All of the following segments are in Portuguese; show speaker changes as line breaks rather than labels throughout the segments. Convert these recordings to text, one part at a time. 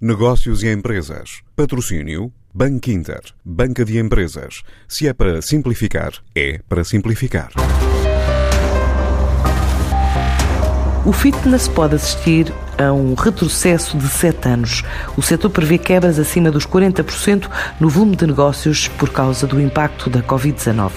Negócios e empresas. Patrocínio. Banco Inter. Banca de empresas. Se é para simplificar, é para simplificar.
O fitness pode assistir a um retrocesso de 7 anos. O setor prevê quebras acima dos 40% no volume de negócios por causa do impacto da Covid-19.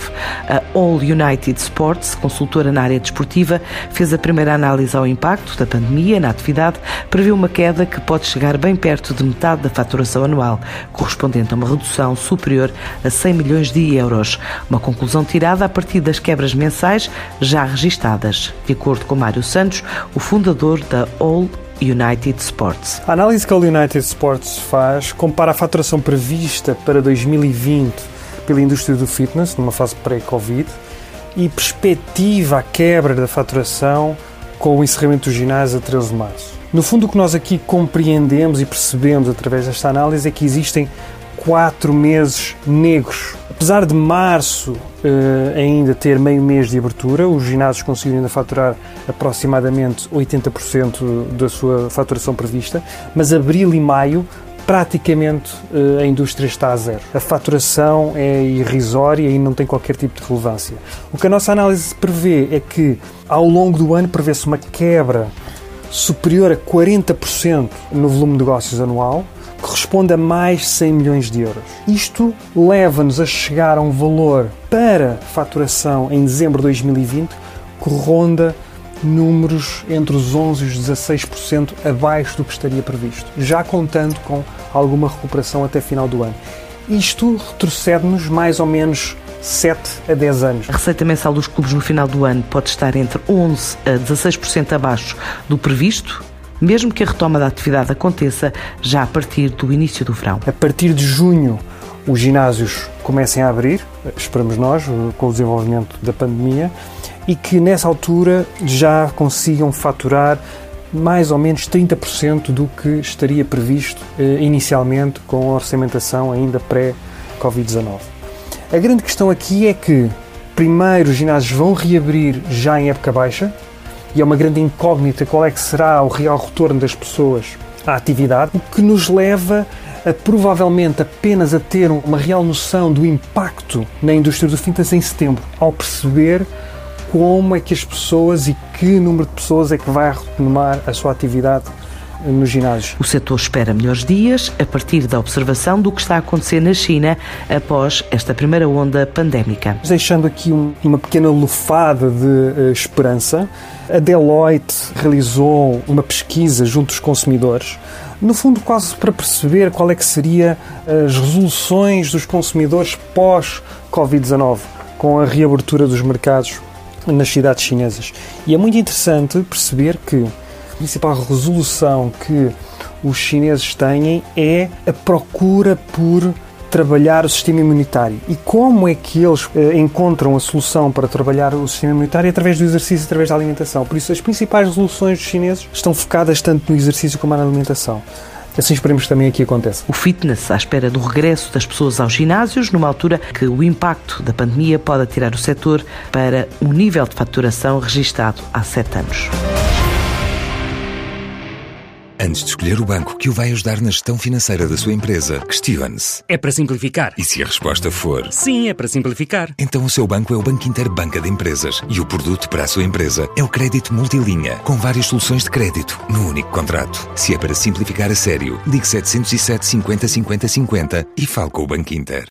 A All United Sports, consultora na área desportiva, fez a primeira análise ao impacto da pandemia na atividade, prevê uma queda que pode chegar bem perto de metade da faturação anual, correspondente a uma redução superior a 100 milhões de euros. Uma conclusão tirada a partir das quebras mensais já registadas. De acordo com Mário Santos, o fundador da All United Sports.
A análise que a United Sports faz compara a faturação prevista para 2020 pela indústria do fitness, numa fase pré-Covid, e perspectiva a quebra da faturação com o encerramento do ginásio a 13 de março. No fundo, o que nós aqui compreendemos e percebemos através desta análise é que existem quatro meses negros. Apesar de março uh, ainda ter meio mês de abertura, os ginásios conseguiram ainda faturar aproximadamente 80% da sua faturação prevista, mas abril e maio praticamente uh, a indústria está a zero. A faturação é irrisória e não tem qualquer tipo de relevância. O que a nossa análise prevê é que ao longo do ano prevê-se uma quebra superior a 40% no volume de negócios anual, corresponde a mais 100 milhões de euros. Isto leva-nos a chegar a um valor para faturação em dezembro de 2020 que ronda números entre os 11% e os 16% abaixo do que estaria previsto, já contando com alguma recuperação até final do ano. Isto retrocede-nos mais ou menos 7 a 10 anos.
A receita mensal dos clubes no final do ano pode estar entre 11% a 16% abaixo do previsto, mesmo que a retoma da atividade aconteça já a partir do início do verão.
A partir de junho, os ginásios comecem a abrir, esperamos nós, com o desenvolvimento da pandemia, e que nessa altura já consigam faturar mais ou menos 30% do que estaria previsto eh, inicialmente com a orçamentação ainda pré-Covid-19. A grande questão aqui é que, primeiro, os ginásios vão reabrir já em época baixa, e é uma grande incógnita qual é que será o real retorno das pessoas à atividade, o que nos leva a provavelmente apenas a ter uma real noção do impacto na indústria do fitness em setembro, ao perceber como é que as pessoas e que número de pessoas é que vai retomar a sua atividade nos ginásios.
O setor espera melhores dias a partir da observação do que está a acontecer na China após esta primeira onda pandémica.
Deixando aqui um, uma pequena lufada de uh, esperança, a Deloitte realizou uma pesquisa junto dos consumidores no fundo quase para perceber qual é que seria as resoluções dos consumidores pós Covid-19, com a reabertura dos mercados nas cidades chinesas. E é muito interessante perceber que principal resolução que os chineses têm é a procura por trabalhar o sistema imunitário. E como é que eles eh, encontram a solução para trabalhar o sistema imunitário? Através do exercício, através da alimentação. Por isso, as principais resoluções dos chineses estão focadas tanto no exercício como na alimentação. Assim esperemos que também aqui aconteça.
O fitness à espera do regresso das pessoas aos ginásios, numa altura que o impacto da pandemia pode atirar o setor para um nível de faturação registado há sete anos.
Antes de escolher o banco que o vai ajudar na gestão financeira da sua empresa, questione-se.
É para simplificar.
E se a resposta for
Sim, é para simplificar.
Então o seu banco é o Banco Inter Banca de Empresas e o produto para a sua empresa é o crédito multilinha, com várias soluções de crédito no único contrato. Se é para simplificar a sério, ligue 707 50 50 50 e fale com o Banco Inter.